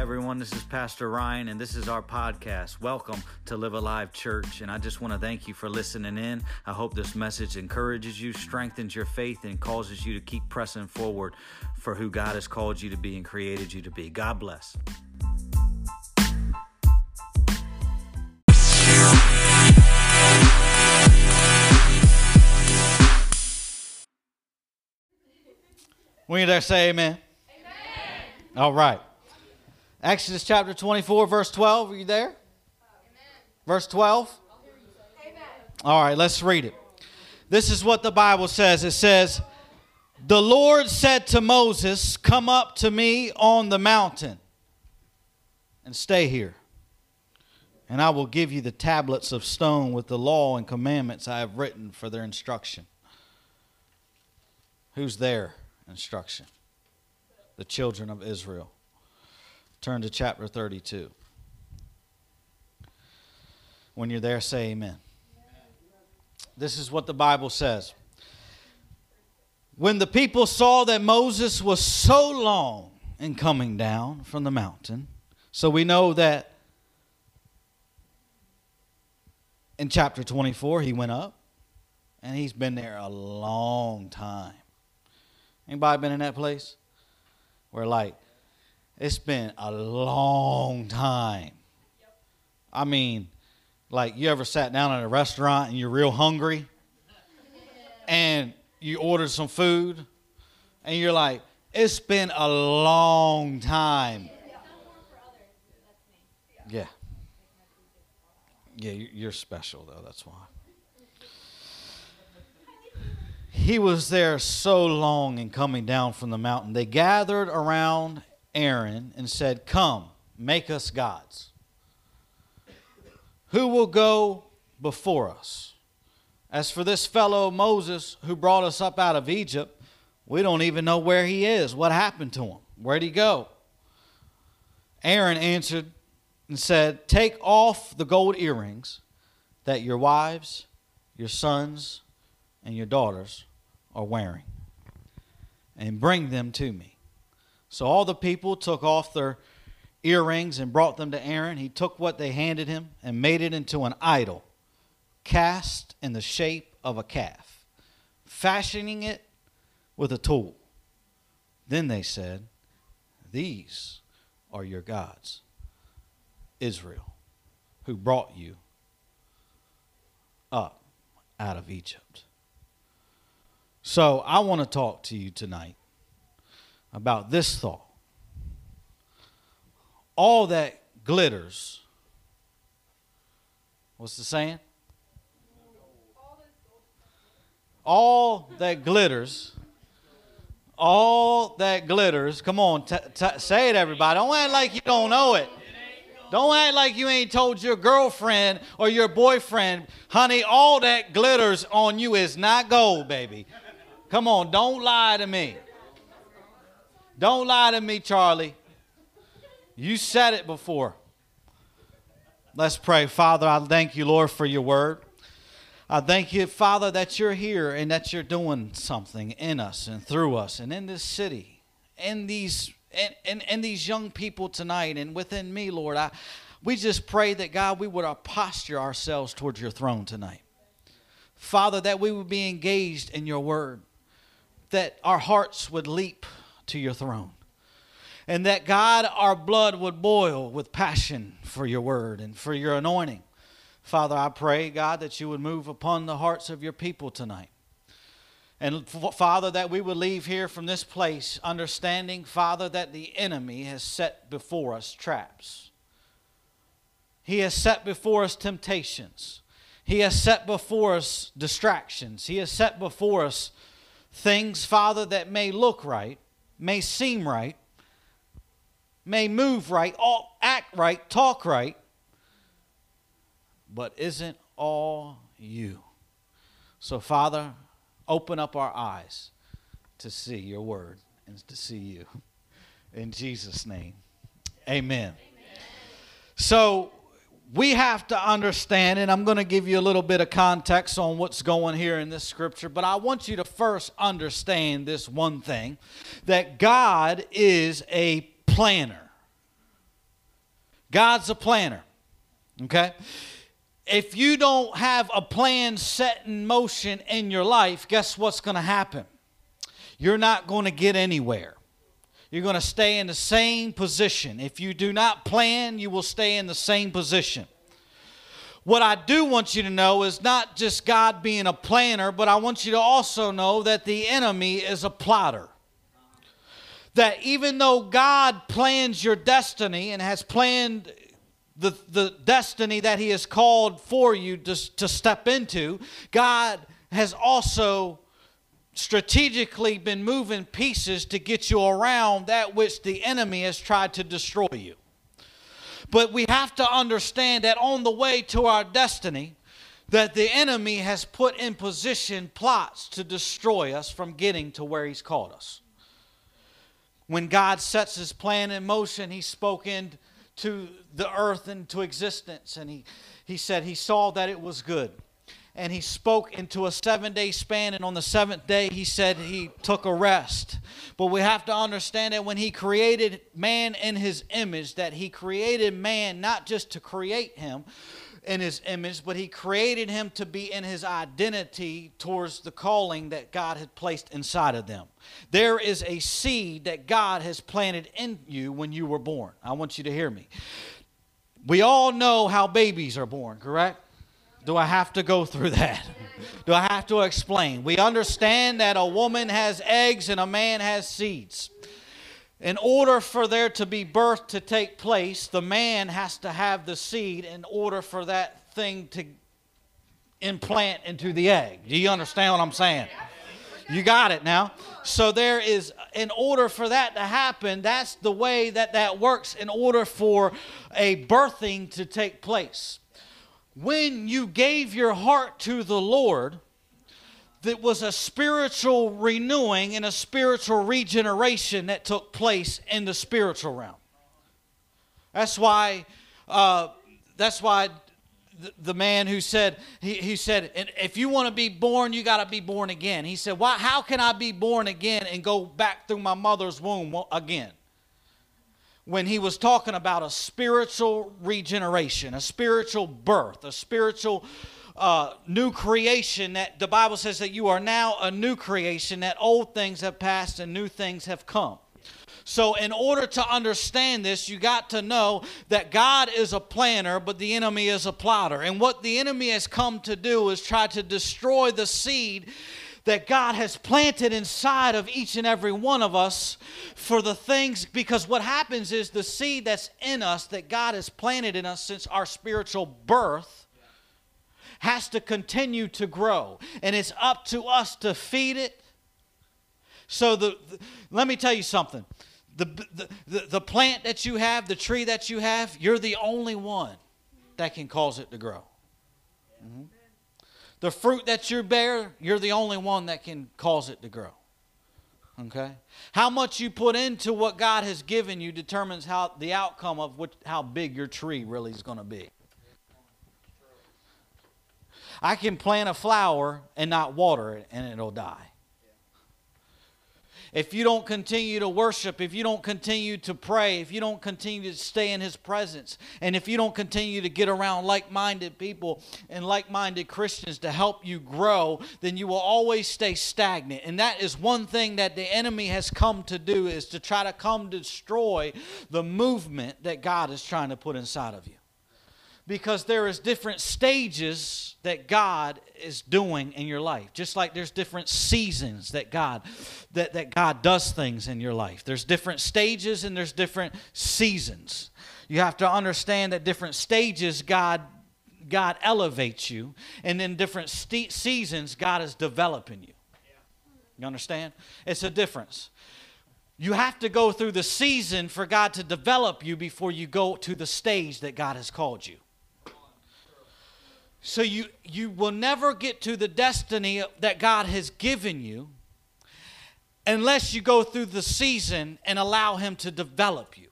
everyone. This is Pastor Ryan, and this is our podcast. Welcome to Live Alive Church. And I just want to thank you for listening in. I hope this message encourages you, strengthens your faith, and causes you to keep pressing forward for who God has called you to be and created you to be. God bless. When you there, say amen. amen. All right. Exodus chapter 24, verse 12. Are you there? Amen. Verse 12? Amen. All right, let's read it. This is what the Bible says it says, The Lord said to Moses, Come up to me on the mountain and stay here. And I will give you the tablets of stone with the law and commandments I have written for their instruction. Who's their instruction. The children of Israel. Turn to chapter 32. When you're there, say amen. This is what the Bible says. When the people saw that Moses was so long in coming down from the mountain, so we know that in chapter 24 he went up and he's been there a long time. Anybody been in that place? Where like it's been a long time. I mean, like you ever sat down at a restaurant and you're real hungry and you ordered some food and you're like, it's been a long time. Yeah. Yeah, you're special though, that's why. he was there so long in coming down from the mountain. They gathered around Aaron and said, Come, make us gods. Who will go before us? As for this fellow Moses who brought us up out of Egypt, we don't even know where he is. What happened to him? Where'd he go? Aaron answered and said, Take off the gold earrings that your wives, your sons, and your daughters are wearing and bring them to me. So all the people took off their earrings and brought them to Aaron. He took what they handed him and made it into an idol cast in the shape of a calf, fashioning it with a tool. Then they said, These are your gods, Israel, who brought you up out of Egypt. So I want to talk to you tonight about this thought. All that glitters, what's the saying? All that glitters, all that glitters. Come on, t- t- say it, everybody. Don't act like you don't know it. Don't act like you ain't told your girlfriend or your boyfriend, honey, all that glitters on you is not gold, baby. Come on, don't lie to me. Don't lie to me, Charlie. You said it before. Let's pray. Father, I thank you, Lord, for your word. I thank you, Father, that you're here and that you're doing something in us and through us and in this city, in these and, and, and these young people tonight and within me, Lord. I we just pray that God, we would posture ourselves towards your throne tonight. Father, that we would be engaged in your word that our hearts would leap to your throne. And that God, our blood would boil with passion for your word and for your anointing. Father, I pray, God, that you would move upon the hearts of your people tonight. And Father, that we would leave here from this place understanding, Father, that the enemy has set before us traps. He has set before us temptations. He has set before us distractions. He has set before us things, Father, that may look right, may seem right, may move right, act right, talk right, but isn't all you. So, Father, open up our eyes to see your word and to see you. In Jesus' name, amen. amen. So, we have to understand, and I'm going to give you a little bit of context on what's going here in this scripture, but I want you to first understand this one thing that God is a planner. God's a planner. Okay? If you don't have a plan set in motion in your life, guess what's going to happen? You're not going to get anywhere. You're going to stay in the same position. If you do not plan, you will stay in the same position. What I do want you to know is not just God being a planner, but I want you to also know that the enemy is a plotter. That even though God plans your destiny and has planned the, the destiny that He has called for you to, to step into, God has also strategically been moving pieces to get you around that which the enemy has tried to destroy you. But we have to understand that on the way to our destiny, that the enemy has put in position plots to destroy us from getting to where he's called us. When God sets his plan in motion, he spoke into the earth into existence and he, he said he saw that it was good and he spoke into a seven day span. And on the seventh day, he said he took a rest. But we have to understand that when he created man in his image, that he created man not just to create him in his image, but he created him to be in his identity towards the calling that God had placed inside of them. There is a seed that God has planted in you when you were born. I want you to hear me. We all know how babies are born, correct? Do I have to go through that? Do I have to explain? We understand that a woman has eggs and a man has seeds. In order for there to be birth to take place, the man has to have the seed in order for that thing to implant into the egg. Do you understand what I'm saying? You got it now. So there is, in order for that to happen, that's the way that that works in order for a birthing to take place when you gave your heart to the Lord, that was a spiritual renewing and a spiritual regeneration that took place in the spiritual realm. That's why, uh, that's why the, the, man who said, he, he said, if you want to be born, you got to be born again. He said, why, how can I be born again and go back through my mother's womb again? When he was talking about a spiritual regeneration, a spiritual birth, a spiritual uh, new creation that the Bible says that you are now a new creation, that old things have passed and new things have come. So, in order to understand this, you got to know that God is a planner, but the enemy is a plotter. And what the enemy has come to do is try to destroy the seed that God has planted inside of each and every one of us for the things, because what happens is the seed that's in us that God has planted in us since our spiritual birth has to continue to grow. And it's up to us to feed it. So, the, the let me tell you something. The, the, the, plant that you have, the tree that you have, you're the only one that can cause it to grow. Mm-hmm. The fruit that you bear, you're the only one that can cause it to grow. Okay? How much you put into what God has given you determines how the outcome of which, how big your tree really is going to be. I can plant a flower and not water it and it'll die if you don't continue to worship, if you don't continue to pray, if you don't continue to stay in His presence, and if you don't continue to get around like minded people and like minded Christians to help you grow, then you will always stay stagnant. And that is one thing that the enemy has come to do is to try to come destroy the movement that God is trying to put inside of you because there is different stages that God is doing in your life. Just like there's different seasons that God that, that God does things in your life. There's different stages and there's different seasons. You have to understand that different stages God God elevates you, and in different st- seasons God is developing you. You understand? It's a difference. You have to go through the season for God to develop you before you go to the stage that God has called you. So you, you will never get to the destiny that God has given you unless you go through the season and allow Him to develop you.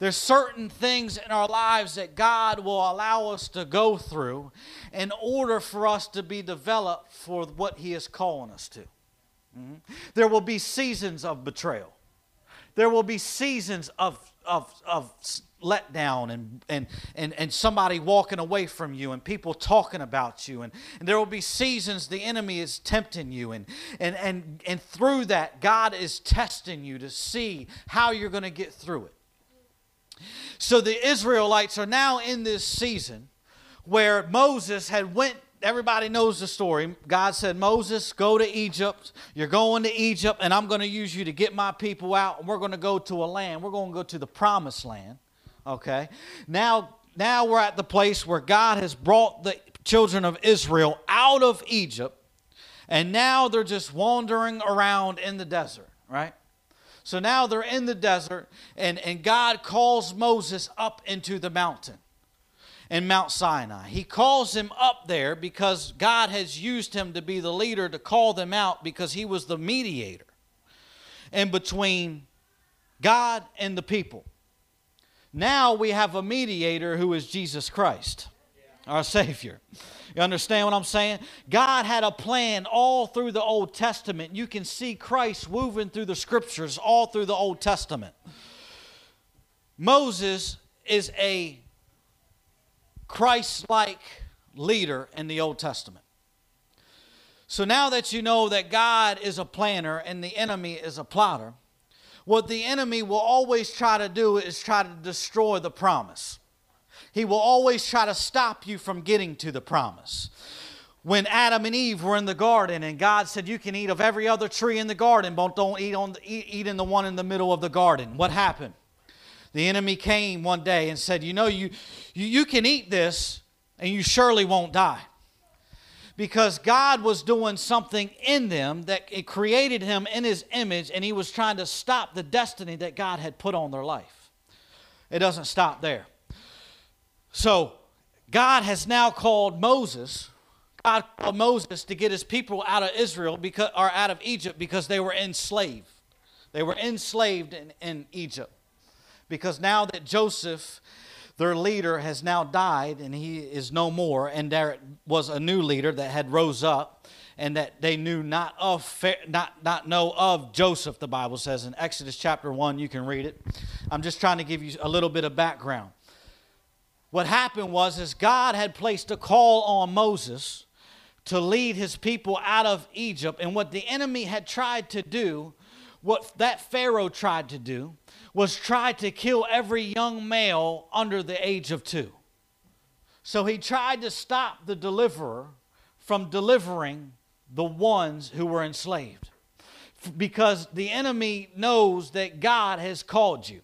There's certain things in our lives that God will allow us to go through in order for us to be developed for what He is calling us to. Mm-hmm. There will be seasons of betrayal. There will be seasons of, of, of letdown and, and, and, and somebody walking away from you and people talking about you. And, and there will be seasons the enemy is tempting you. And, and, and, and through that, God is testing you to see how you're going to get through it. So the Israelites are now in this season where Moses had went everybody knows the story. God said, Moses, go to Egypt. You're going to Egypt, and I'm going to use you to get my people out, and we're going to go to a land. We're going to go to the promised land. Okay? Now, now we're at the place where God has brought the children of Israel out of Egypt, and now they're just wandering around in the desert, right? So now they're in the desert, and, and God calls Moses up into the mountain in Mount Sinai. He calls him up there because God has used him to be the leader to call them out because he was the mediator in between God and the people. Now we have a mediator who is Jesus Christ, our Savior. You understand what I'm saying? God had a plan all through the Old Testament. You can see Christ woven through the scriptures all through the Old Testament. Moses is a Christ like leader in the Old Testament. So now that you know that God is a planner and the enemy is a plotter, what the enemy will always try to do is try to destroy the promise. He will always try to stop you from getting to the promise. When Adam and Eve were in the garden and God said, You can eat of every other tree in the garden, but don't eat, on the, eat, eat in the one in the middle of the garden. What happened? The enemy came one day and said, You know, you, you, you can eat this and you surely won't die. Because God was doing something in them that it created him in his image, and he was trying to stop the destiny that God had put on their life. It doesn't stop there. So, God has now called Moses. God called Moses to get his people out of Israel because, or out of Egypt because they were enslaved. They were enslaved in, in Egypt because now that Joseph, their leader, has now died and he is no more, and there was a new leader that had rose up and that they knew not of not not know of Joseph the Bible says. In Exodus chapter 1 you can read it. I'm just trying to give you a little bit of background. What happened was is God had placed a call on Moses to lead his people out of Egypt. And what the enemy had tried to do what that Pharaoh tried to do was try to kill every young male under the age of two. So he tried to stop the deliverer from delivering the ones who were enslaved. Because the enemy knows that God has called you.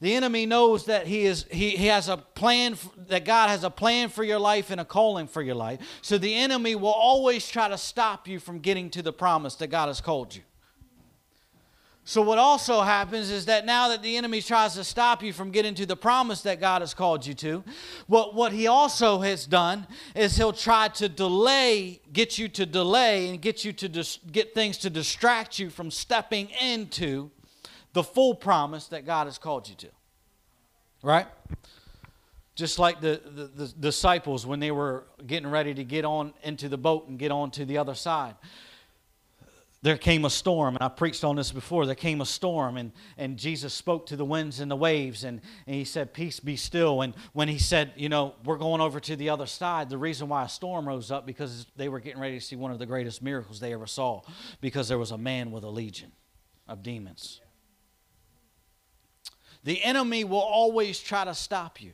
The enemy knows that he, is, he, he has a plan, that God has a plan for your life and a calling for your life. So the enemy will always try to stop you from getting to the promise that God has called you. So, what also happens is that now that the enemy tries to stop you from getting to the promise that God has called you to, what, what he also has done is he'll try to delay, get you to delay, and get you to dis- get things to distract you from stepping into the full promise that God has called you to. Right? Just like the, the, the disciples when they were getting ready to get on into the boat and get on to the other side there came a storm, and I preached on this before. There came a storm, and, and Jesus spoke to the winds and the waves, and, and he said, Peace be still. And when he said, You know, we're going over to the other side, the reason why a storm rose up because they were getting ready to see one of the greatest miracles they ever saw because there was a man with a legion of demons. The enemy will always try to stop you.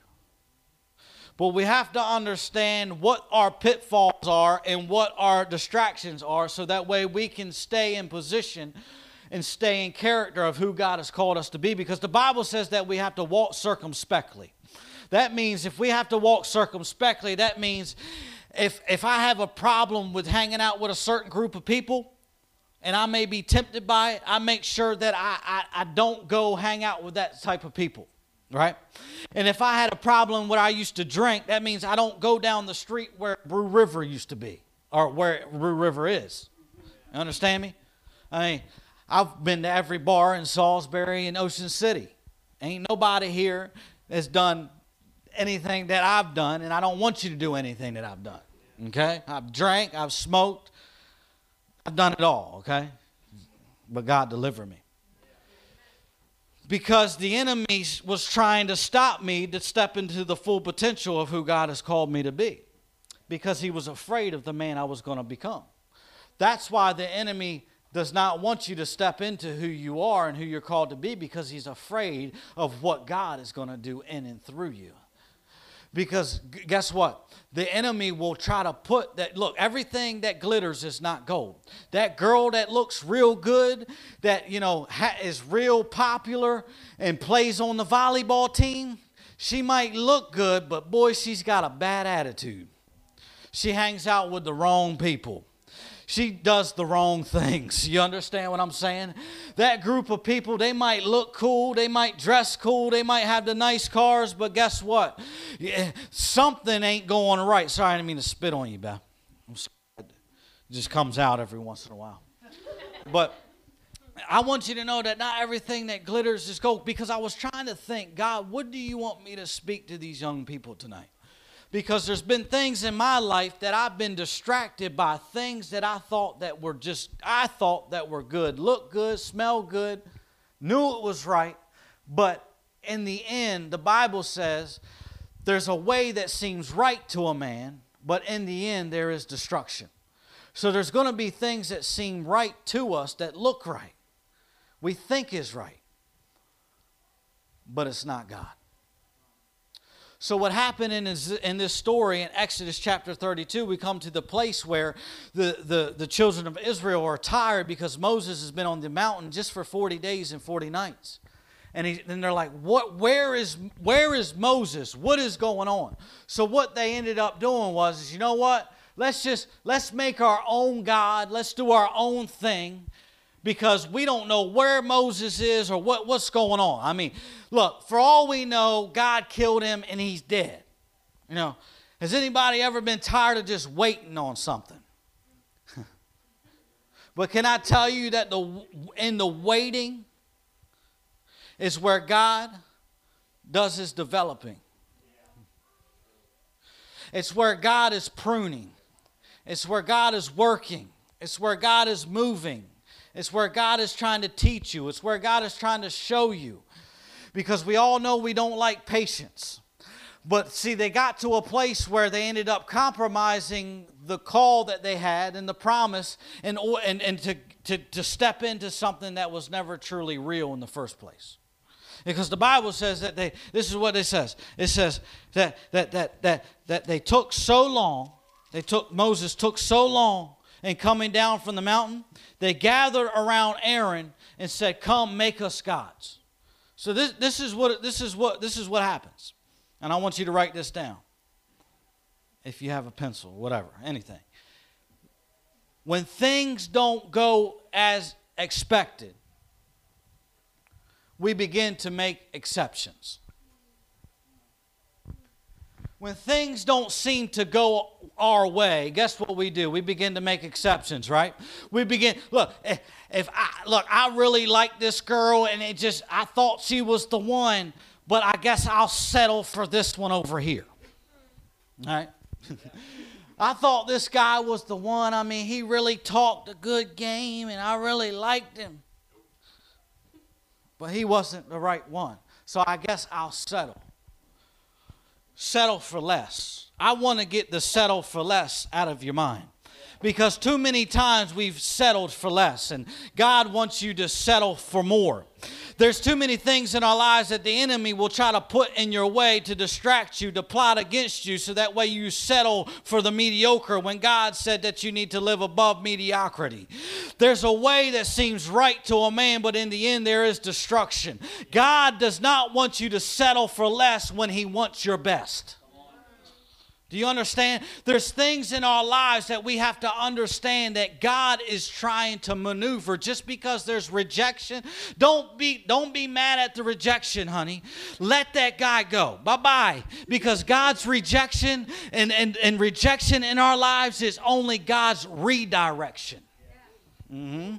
But we have to understand what our pitfalls are and what our distractions are so that way we can stay in position and stay in character of who God has called us to be because the Bible says that we have to walk circumspectly. That means if we have to walk circumspectly, that means if, if I have a problem with hanging out with a certain group of people, and I may be tempted by it, I make sure that I, I, I don't go hang out with that type of people right? And if I had a problem where I used to drink, that means I don't go down the street where Brew River used to be or where Brew River is. You understand me? I mean, I've been to every bar in Salisbury and Ocean City. Ain't nobody here that's done anything that I've done, and I don't want you to do anything that I've done. Okay? I've drank, I've smoked, I've done it all, okay? But God deliver me. Because the enemy was trying to stop me to step into the full potential of who God has called me to be because he was afraid of the man I was going to become. That's why the enemy does not want you to step into who you are and who you're called to be because he's afraid of what God is going to do in and through you. Because guess what? The enemy will try to put that look, everything that glitters is not gold. That girl that looks real good, that, you know, ha- is real popular and plays on the volleyball team, she might look good, but boy, she's got a bad attitude. She hangs out with the wrong people she does the wrong things. You understand what I'm saying? That group of people, they might look cool, they might dress cool, they might have the nice cars, but guess what? Something ain't going right. Sorry, I didn't mean to spit on you, Beth. It just comes out every once in a while. But I want you to know that not everything that glitters is gold because I was trying to think, God, what do you want me to speak to these young people tonight? Because there's been things in my life that I've been distracted by things that I thought that were just I thought that were good, look good, smell good, knew it was right, but in the end the Bible says there's a way that seems right to a man, but in the end there is destruction. So there's going to be things that seem right to us that look right. We think is right. But it's not God. So, what happened in this, in this story in Exodus chapter 32, we come to the place where the, the, the children of Israel are tired because Moses has been on the mountain just for 40 days and 40 nights. And, he, and they're like, what, where, is, where is Moses? What is going on? So, what they ended up doing was, you know what? Let's just, let's make our own God. Let's do our own thing because we don't know where Moses is or what, what's going on. I mean, look, for all we know, God killed him and he's dead. You know, has anybody ever been tired of just waiting on something? but can I tell you that the in the waiting is where God does his developing. It's where God is pruning. It's where God is working. It's where God is moving. It's where God is trying to teach you, it's where God is trying to show you. Because we all know we don't like patience. But see, they got to a place where they ended up compromising the call that they had and the promise and, and, and to, to, to step into something that was never truly real in the first place. Because the Bible says that they, this is what it says. It says that, that, that, that, that they took so long, they took, Moses took so long in coming down from the mountain they gathered around Aaron and said, Come, make us gods. So this, this, is what, this, is what, this is what happens. And I want you to write this down. If you have a pencil, whatever, anything. When things don't go as expected, we begin to make exceptions when things don't seem to go our way, guess what we do? We begin to make exceptions, right? We begin, look, eh, if I, look, I really like this girl and it just, I thought she was the one, but I guess I'll settle for this one over here. All right? I thought this guy was the one. I mean, he really talked a good game and I really liked him. But he wasn't the right one. So I guess I'll settle settle for less. I want to get the settle for less out of your mind. Because too many times we've settled for less, and God wants you to settle for more. There's too many things in our lives that the enemy will try to put in your way to distract you, to plot against you, so that way you settle for the mediocre when God said that you need to live above mediocrity. There's a way that seems right to a man, but in the end, there is destruction. God does not want you to settle for less when He wants your best. Do you understand? There's things in our lives that we have to understand that God is trying to maneuver. Just because there's rejection, don't be don't be mad at the rejection, honey. Let that guy go. Bye-bye. Because God's rejection and, and, and rejection in our lives is only God's redirection. Mm-hmm.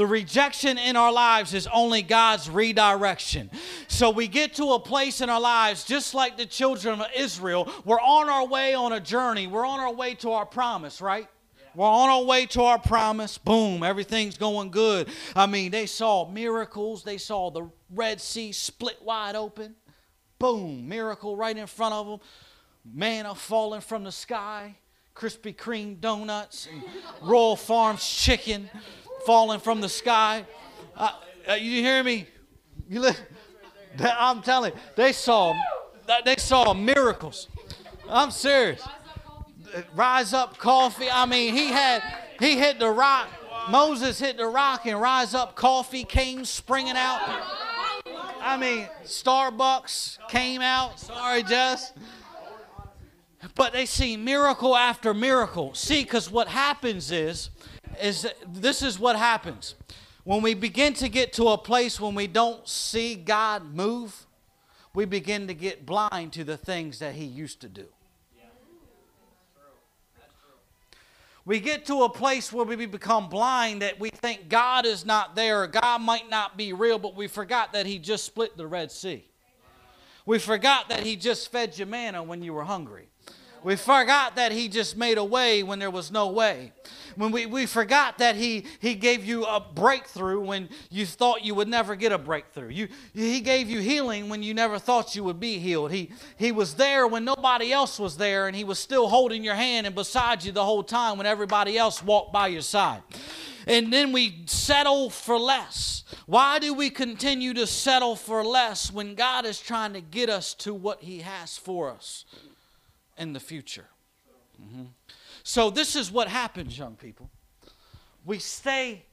The rejection in our lives is only God's redirection. So we get to a place in our lives, just like the children of Israel, we're on our way on a journey, we're on our way to our promise, right? We're on our way to our promise. Boom, everything's going good. I mean, they saw miracles. They saw the Red Sea split wide open. Boom, miracle right in front of them. Manna falling from the sky. Krispy Kreme donuts and Royal Farms chicken falling from the sky. Uh, uh, you hear me? You li- I'm telling you, they saw, they saw miracles. I'm serious rise up coffee. I mean, he had he hit the rock. Moses hit the rock and rise up coffee came springing out. I mean, Starbucks came out. Sorry, Jess. But they see miracle after miracle. See, because what happens is, is this is what happens. When we begin to get to a place when we don't see God move, we begin to get blind to the things that He used to do. we get to a place where we become blind that we think God is not there, God might not be real, but we forgot that He just split the Red Sea. We forgot that He just fed you manna when you were hungry. We forgot that He just made a way when there was no way. When we, we forgot that he, he gave you a breakthrough when you thought you would never get a breakthrough. You, he gave you healing when you never thought you would be healed. He, he was there when nobody else was there, and He was still holding your hand and beside you the whole time when everybody else walked by your side. And then we settle for less. Why do we continue to settle for less when God is trying to get us to what He has for us in the future? Mm-hmm. So, this is what happens, young people. We stay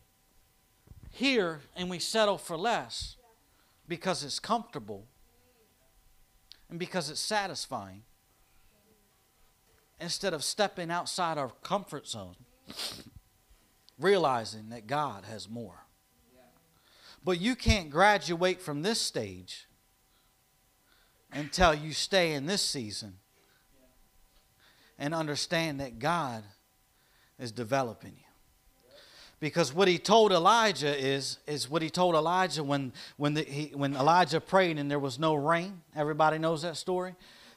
here and we settle for less because it's comfortable and because it's satisfying instead of stepping outside our comfort zone, realizing that God has more. But you can't graduate from this stage until you stay in this season and understand that God is developing you. Because what he told Elijah is, is what he told Elijah when, when, the, he, when Elijah prayed and there was no rain. Everybody knows that story.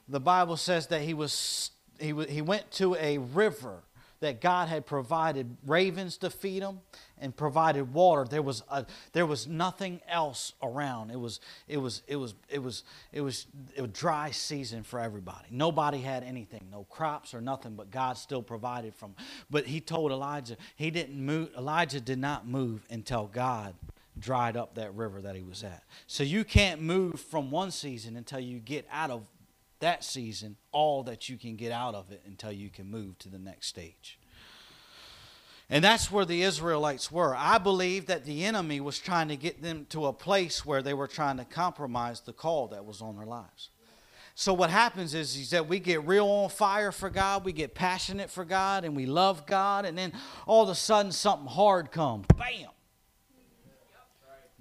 The Bible says that he, was, he, he went to a river that God had provided ravens to feed them and provided water. There was a, there was nothing else around. It was it was it was it was it was it was dry season for everybody. Nobody had anything, no crops or nothing, but God still provided from. But he told Elijah he didn't move. Elijah did not move until God dried up that river that he was at. So you can't move from one season until you get out of that season all that you can get out of it until you can move to the next stage. And that's where the Israelites were. I believe that the enemy was trying to get them to a place where they were trying to compromise the call that was on their lives. So what happens is, is that we get real on fire for God, we get passionate for God, and we love God, and then all of a sudden something hard comes. Bam!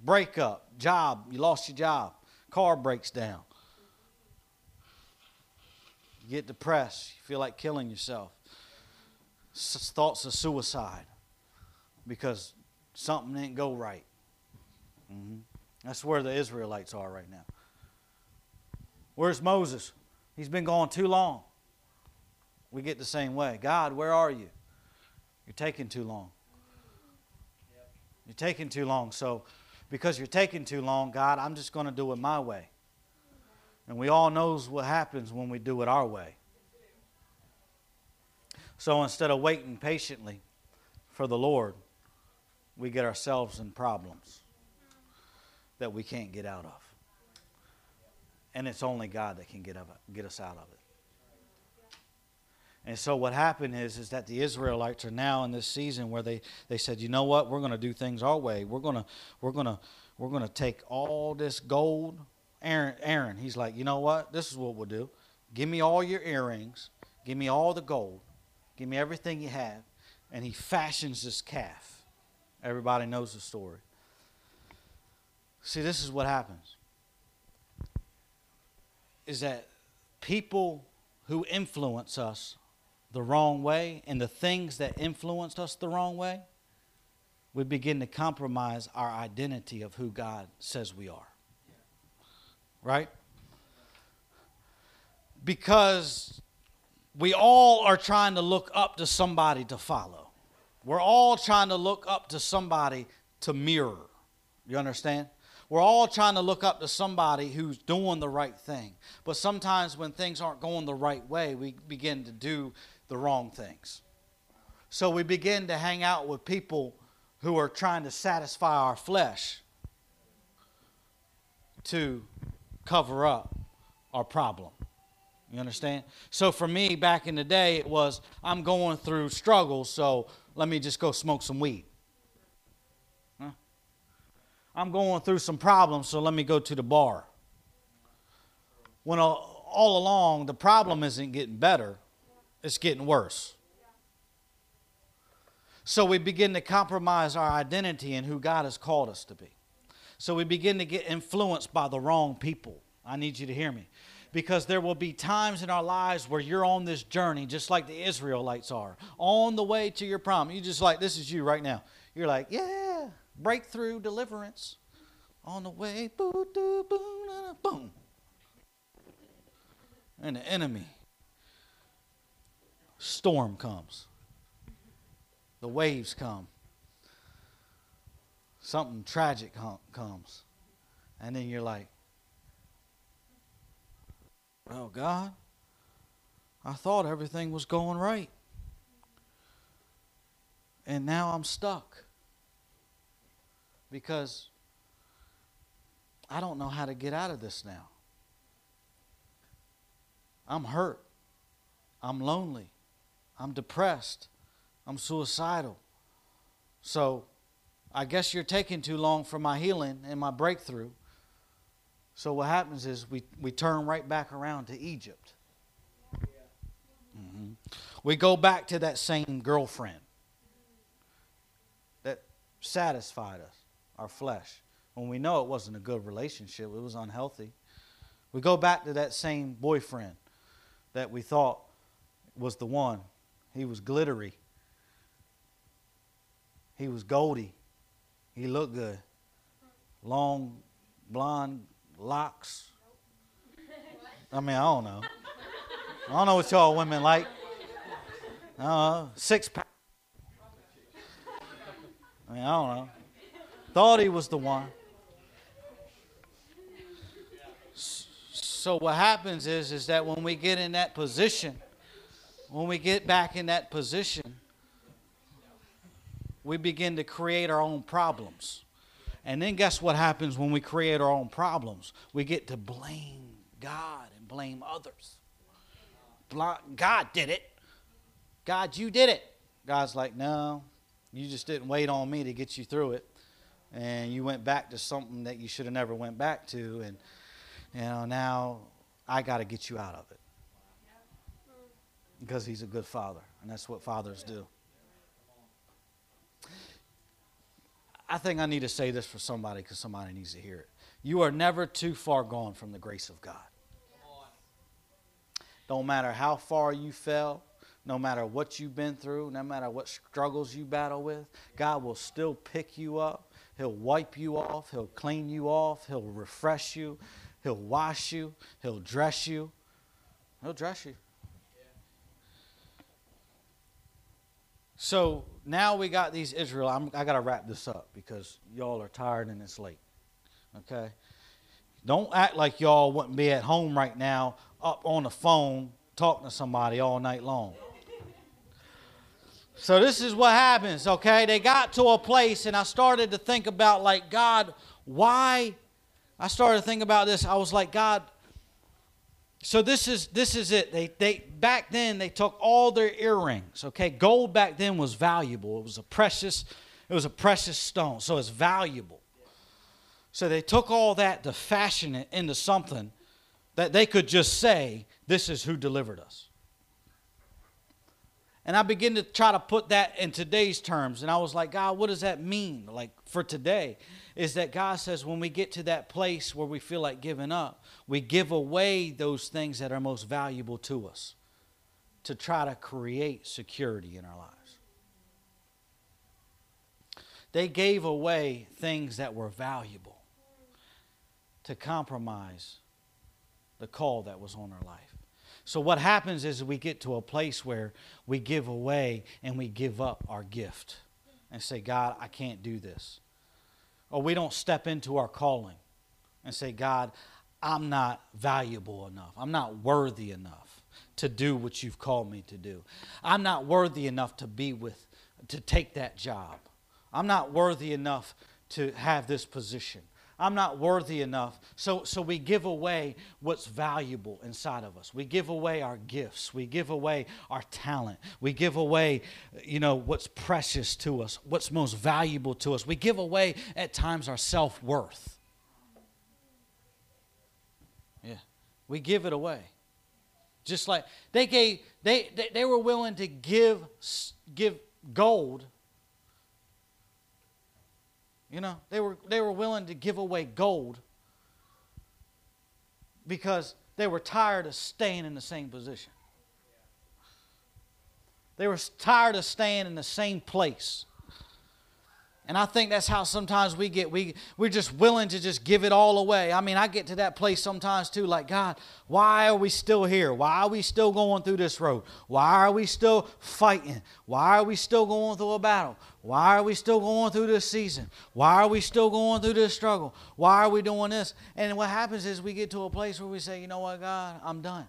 Breakup, job, you lost your job, car breaks down. You get depressed, you feel like killing yourself thoughts of suicide because something didn't go right. Mm-hmm. That's where the Israelites are right now. Where's Moses? He's been gone too long. We get the same way. God, where are you? You're taking too long. You're taking too long. So, because you're taking too long, God, I'm just going to do it my way. And we all knows what happens when we do it our way. So instead of waiting patiently for the Lord, we get ourselves in problems that we can't get out of. And it's only God that can get, of it, get us out of it. And so what happened is, is that the Israelites are now in this season where they, they said, you know what, we're going to do things our way. We're going to we're to we're to take all this gold. Aaron, Aaron, he's like, you know what? This is what we'll do. Give me all your earrings. Give me all the gold. Give me everything you have. And he fashions this calf. Everybody knows the story. See, this is what happens is that people who influence us the wrong way and the things that influenced us the wrong way, we begin to compromise our identity of who God says we are. Right? Because we all are trying to look up to somebody to follow. We're all trying to look up to somebody to mirror. You understand? We're all trying to look up to somebody who's doing the right thing. But sometimes when things aren't going the right way, we begin to do the wrong things. So we begin to hang out with people who are trying to satisfy our flesh to cover up our problem. You understand? So for me, back in the day, it was I'm going through struggles, so let me just go smoke some weed. Huh? I'm going through some problems, so let me go to the bar. When all along, the problem isn't getting better, it's getting worse. So we begin to compromise our identity and who God has called us to be. So we begin to get influenced by the wrong people. I need you to hear me. Because there will be times in our lives where you're on this journey, just like the Israelites are, on the way to your promise. You just like, this is you right now. You're like, yeah, breakthrough, deliverance. On the way, boo, doo, boo, boom. And the enemy, storm comes. The waves come. Something tragic comes. And then you're like, oh, God, I thought everything was going right. And now I'm stuck because I don't know how to get out of this now. I'm hurt. I'm lonely. I'm depressed. I'm suicidal. So I guess you're taking too long for my healing and my breakthrough. So what happens is we, we turn right back around to Egypt. Mm-hmm. We go back to that same girlfriend that satisfied us, our flesh, when we know it wasn't a good relationship, it was unhealthy. We go back to that same boyfriend that we thought was the one. He was glittery. He was goldy. He looked good. Long, blonde locks. I mean, I don't know. I don't know what y'all women like. Uh, six pack. I mean, I don't know. Thought he was the one. So what happens is, is that when we get in that position, when we get back in that position, we begin to create our own problems. And then guess what happens when we create our own problems? We get to blame God and blame others. God did it. God, you did it. God's like, no, you just didn't wait on me to get you through it. And you went back to something that you should have never went back to. And, you know, now I got to get you out of it. Because he's a good father. And that's what fathers do. I think I need to say this for somebody because somebody needs to hear it. You are never too far gone from the grace of God. Don't matter how far you fell, no matter what you've been through, no matter what struggles you battle with, God will still pick you up. He'll wipe you off. He'll clean you off. He'll refresh you. He'll wash you. He'll dress you. He'll dress you. So now we got these Israel. I'm, I got to wrap this up because y'all are tired and it's late. Okay? Don't act like y'all wouldn't be at home right now up on the phone talking to somebody all night long. So this is what happens, okay? They got to a place and I started to think about like God, why I started to think about this. I was like, God, so this is this is it. They they back then they took all their earrings. Okay, gold back then was valuable. It was a precious, it was a precious stone. So it's valuable. So they took all that to fashion it into something that they could just say, "This is who delivered us." And I begin to try to put that in today's terms, and I was like, God, what does that mean? Like for today, is that God says when we get to that place where we feel like giving up, we give away those things that are most valuable to us to try to create security in our lives. They gave away things that were valuable to compromise the call that was on our life. So what happens is we get to a place where we give away and we give up our gift and say, God, I can't do this. Or we don't step into our calling and say, God, I'm not valuable enough. I'm not worthy enough to do what you've called me to do. I'm not worthy enough to be with, to take that job. I'm not worthy enough to have this position. I'm not worthy enough. So, so we give away what's valuable inside of us. We give away our gifts. We give away our talent. We give away, you know, what's precious to us, what's most valuable to us. We give away at times our self worth. Yeah, we give it away. Just like they gave, they, they, they were willing to give, give gold you know, they were, they were willing to give away gold because they were tired of staying in the same position. They were tired of staying in the same place. And I think that's how sometimes we get. We, we're just willing to just give it all away. I mean, I get to that place sometimes too, like, God, why are we still here? Why are we still going through this road? Why are we still fighting? Why are we still going through a battle? Why are we still going through this season? Why are we still going through this struggle? Why are we doing this? And what happens is we get to a place where we say, you know what, God, I'm done.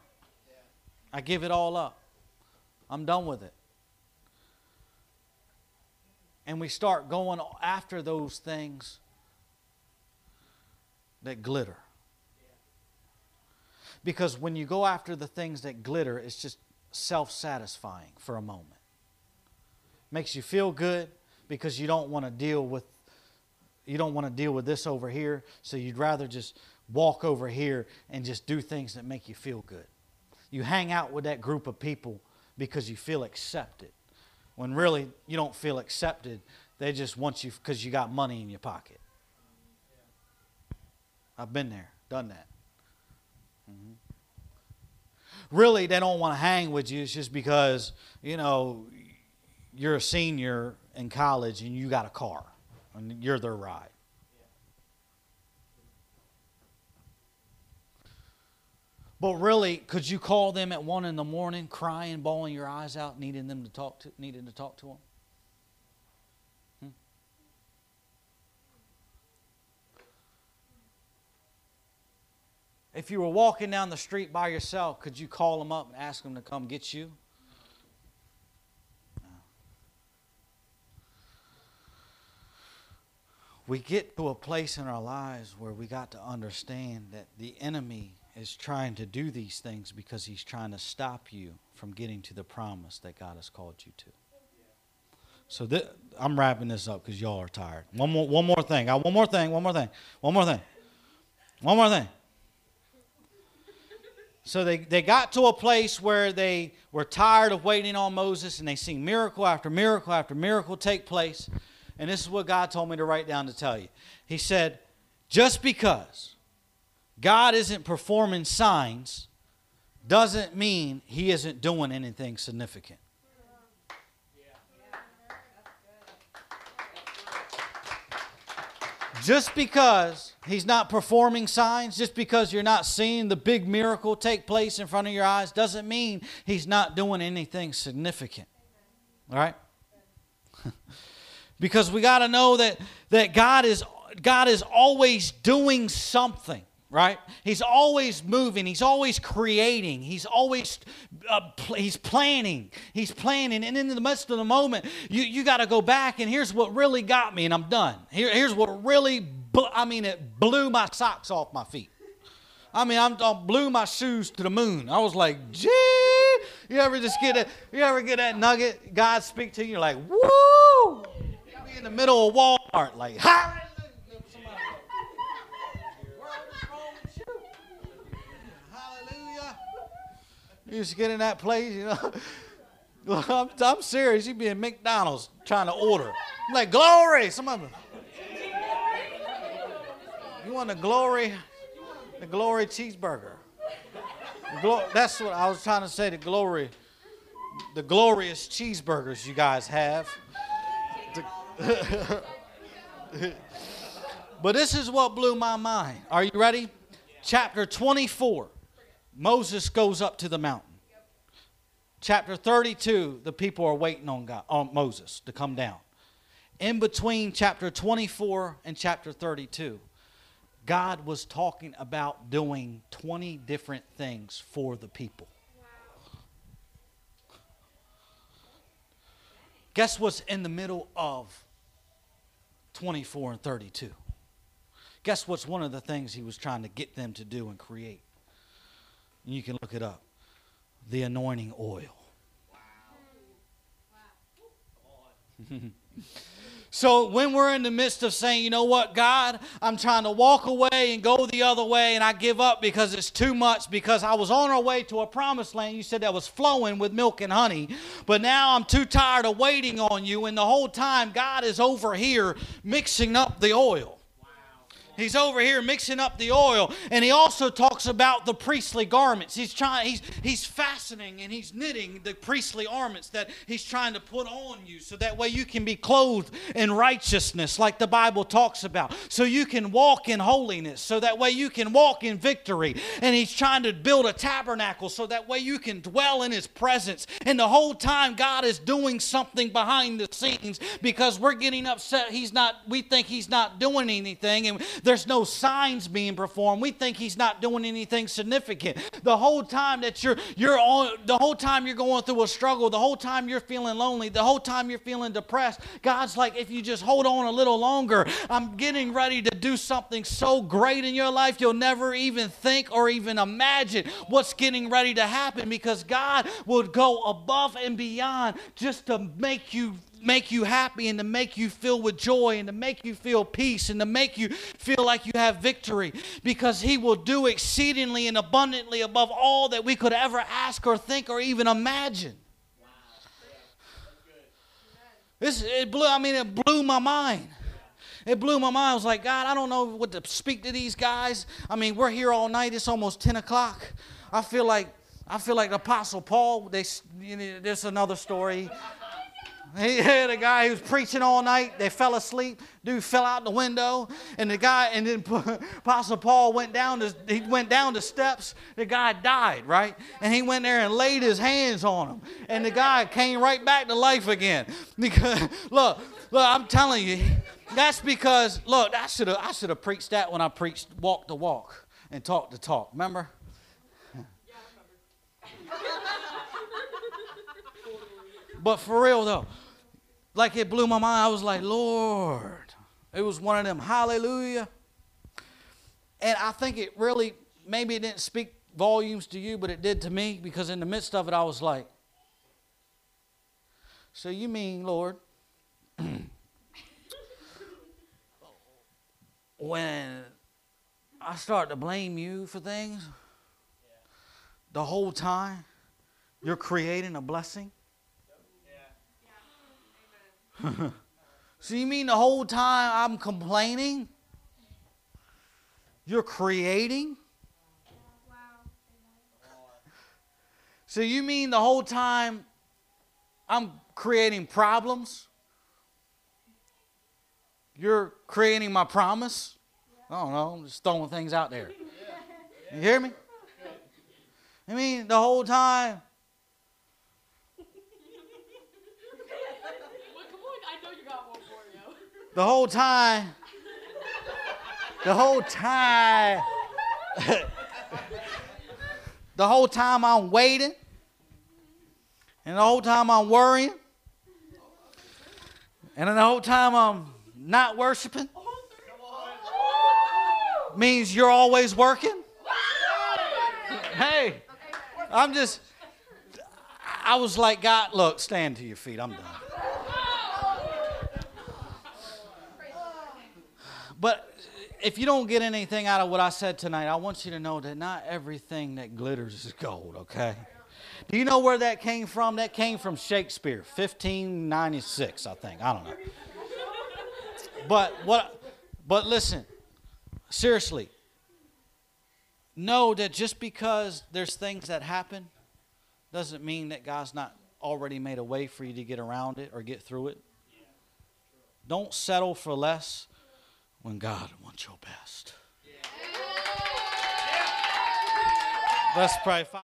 I give it all up. I'm done with it and we start going after those things that glitter. Because when you go after the things that glitter, it's just self satisfying for a moment. Makes you feel good because you don't want to deal with you don't want to deal with this over here, so you'd rather just walk over here and just do things that make you feel good. You hang out with that group of people because you feel accepted when really you don't feel accepted. They just want you because you got money in your pocket. I've been there, done that. Mm-hmm. Really, they don't want to hang with you. It's just because, you know, you're a senior in college and you got a car and you're their ride. But really, could you call them at one in the morning, crying, bawling your eyes out, needing them to talk to, needing to talk to them? Hmm? If you were walking down the street by yourself, could you call them up and ask them to come get you? we get to a place in our lives where we got to understand that the enemy is trying to do these things because he's trying to stop you from getting to the promise that God has called you to. So th- I'm wrapping this up because y'all are tired. One more, one more thing. I, one more thing. One more thing. One more thing. One more thing. So they, they got to a place where they were tired of waiting on Moses and they seen miracle after miracle after miracle take place. And this is what God told me to write down to tell you. He said, just because God isn't performing signs doesn't mean he isn't doing anything significant. Just because he's not performing signs, just because you're not seeing the big miracle take place in front of your eyes, doesn't mean he's not doing anything significant. All right? because we got to know that, that God, is, God is always doing something right? He's always moving. He's always creating. He's always uh, pl- he's planning. He's planning. And in the midst of the moment you, you got to go back and here's what really got me and i'm done. Here, here's what really bl- i mean it blew my socks off my feet. I mean i'm I blew my shoes to the moon. I was like gee you ever just get a you ever get that nugget god speak to you? You're like woo! Be in the middle of walmart like hallelujah You just get in that place, you know. I'm, I'm serious. You'd be in McDonald's trying to order. I'm like, glory. Some of them. You want the glory, the glory cheeseburger. Glo- that's what I was trying to say. The glory, the glorious cheeseburgers you guys have. but this is what blew my mind. Are you ready? Chapter 24. Moses goes up to the mountain. chapter 32, the people are waiting on God, on Moses to come down. In between chapter 24 and chapter 32, God was talking about doing 20 different things for the people. Guess what's in the middle of 24 and 32? Guess what's one of the things he was trying to get them to do and create? And you can look it up the anointing oil. So when we're in the midst of saying, you know what, God, I'm trying to walk away and go the other way, and I give up because it's too much, because I was on our way to a promised land, you said that was flowing with milk and honey, but now I'm too tired of waiting on you, and the whole time God is over here mixing up the oil. He's over here mixing up the oil. And he also talks about the priestly garments. He's trying, he's he's fastening and he's knitting the priestly garments that he's trying to put on you so that way you can be clothed in righteousness, like the Bible talks about. So you can walk in holiness, so that way you can walk in victory. And he's trying to build a tabernacle so that way you can dwell in his presence. And the whole time God is doing something behind the scenes because we're getting upset. He's not, we think he's not doing anything. And there's no signs being performed. We think he's not doing anything significant. The whole time that you're you're on the whole time you're going through a struggle, the whole time you're feeling lonely, the whole time you're feeling depressed, God's like, if you just hold on a little longer, I'm getting ready to do something so great in your life you'll never even think or even imagine what's getting ready to happen because God would go above and beyond just to make you make you happy and to make you feel with joy and to make you feel peace and to make you feel like you have victory because he will do exceedingly and abundantly above all that we could ever ask or think or even imagine. This it blew I mean it blew my mind. It blew my mind. I was like, God, I don't know what to speak to these guys. I mean, we're here all night. It's almost 10 o'clock. I feel like I feel like Apostle Paul. They, you know, there's another story. He had a guy who was preaching all night. They fell asleep. Dude fell out the window, and the guy, and then Apostle Paul went down. To, he went down the steps. The guy died, right? And he went there and laid his hands on him, and the guy came right back to life again. Because look, look, I'm telling you, that's because look, I should have, I should have preached that when I preached walk the walk and talk the talk. Remember? But for real though, like it blew my mind. I was like, Lord. It was one of them, hallelujah. And I think it really, maybe it didn't speak volumes to you, but it did to me because in the midst of it, I was like, So you mean, Lord, when I start to blame you for things, the whole time you're creating a blessing? so you mean the whole time I'm complaining? You're creating? So you mean the whole time I'm creating problems? You're creating my promise? I don't know, I'm just throwing things out there. You hear me? I mean, the whole time the whole time, the whole time, the whole time I'm waiting, and the whole time I'm worrying, and the whole time I'm not worshiping, means you're always working. Hey, I'm just, I was like, God, look, stand to your feet. I'm done. But if you don't get anything out of what I said tonight, I want you to know that not everything that glitters is gold, okay? Do you know where that came from? That came from Shakespeare, 1596, I think. I don't know. But what but listen, seriously. Know that just because there's things that happen doesn't mean that God's not already made a way for you to get around it or get through it. Don't settle for less when God wants your best. Let's pray.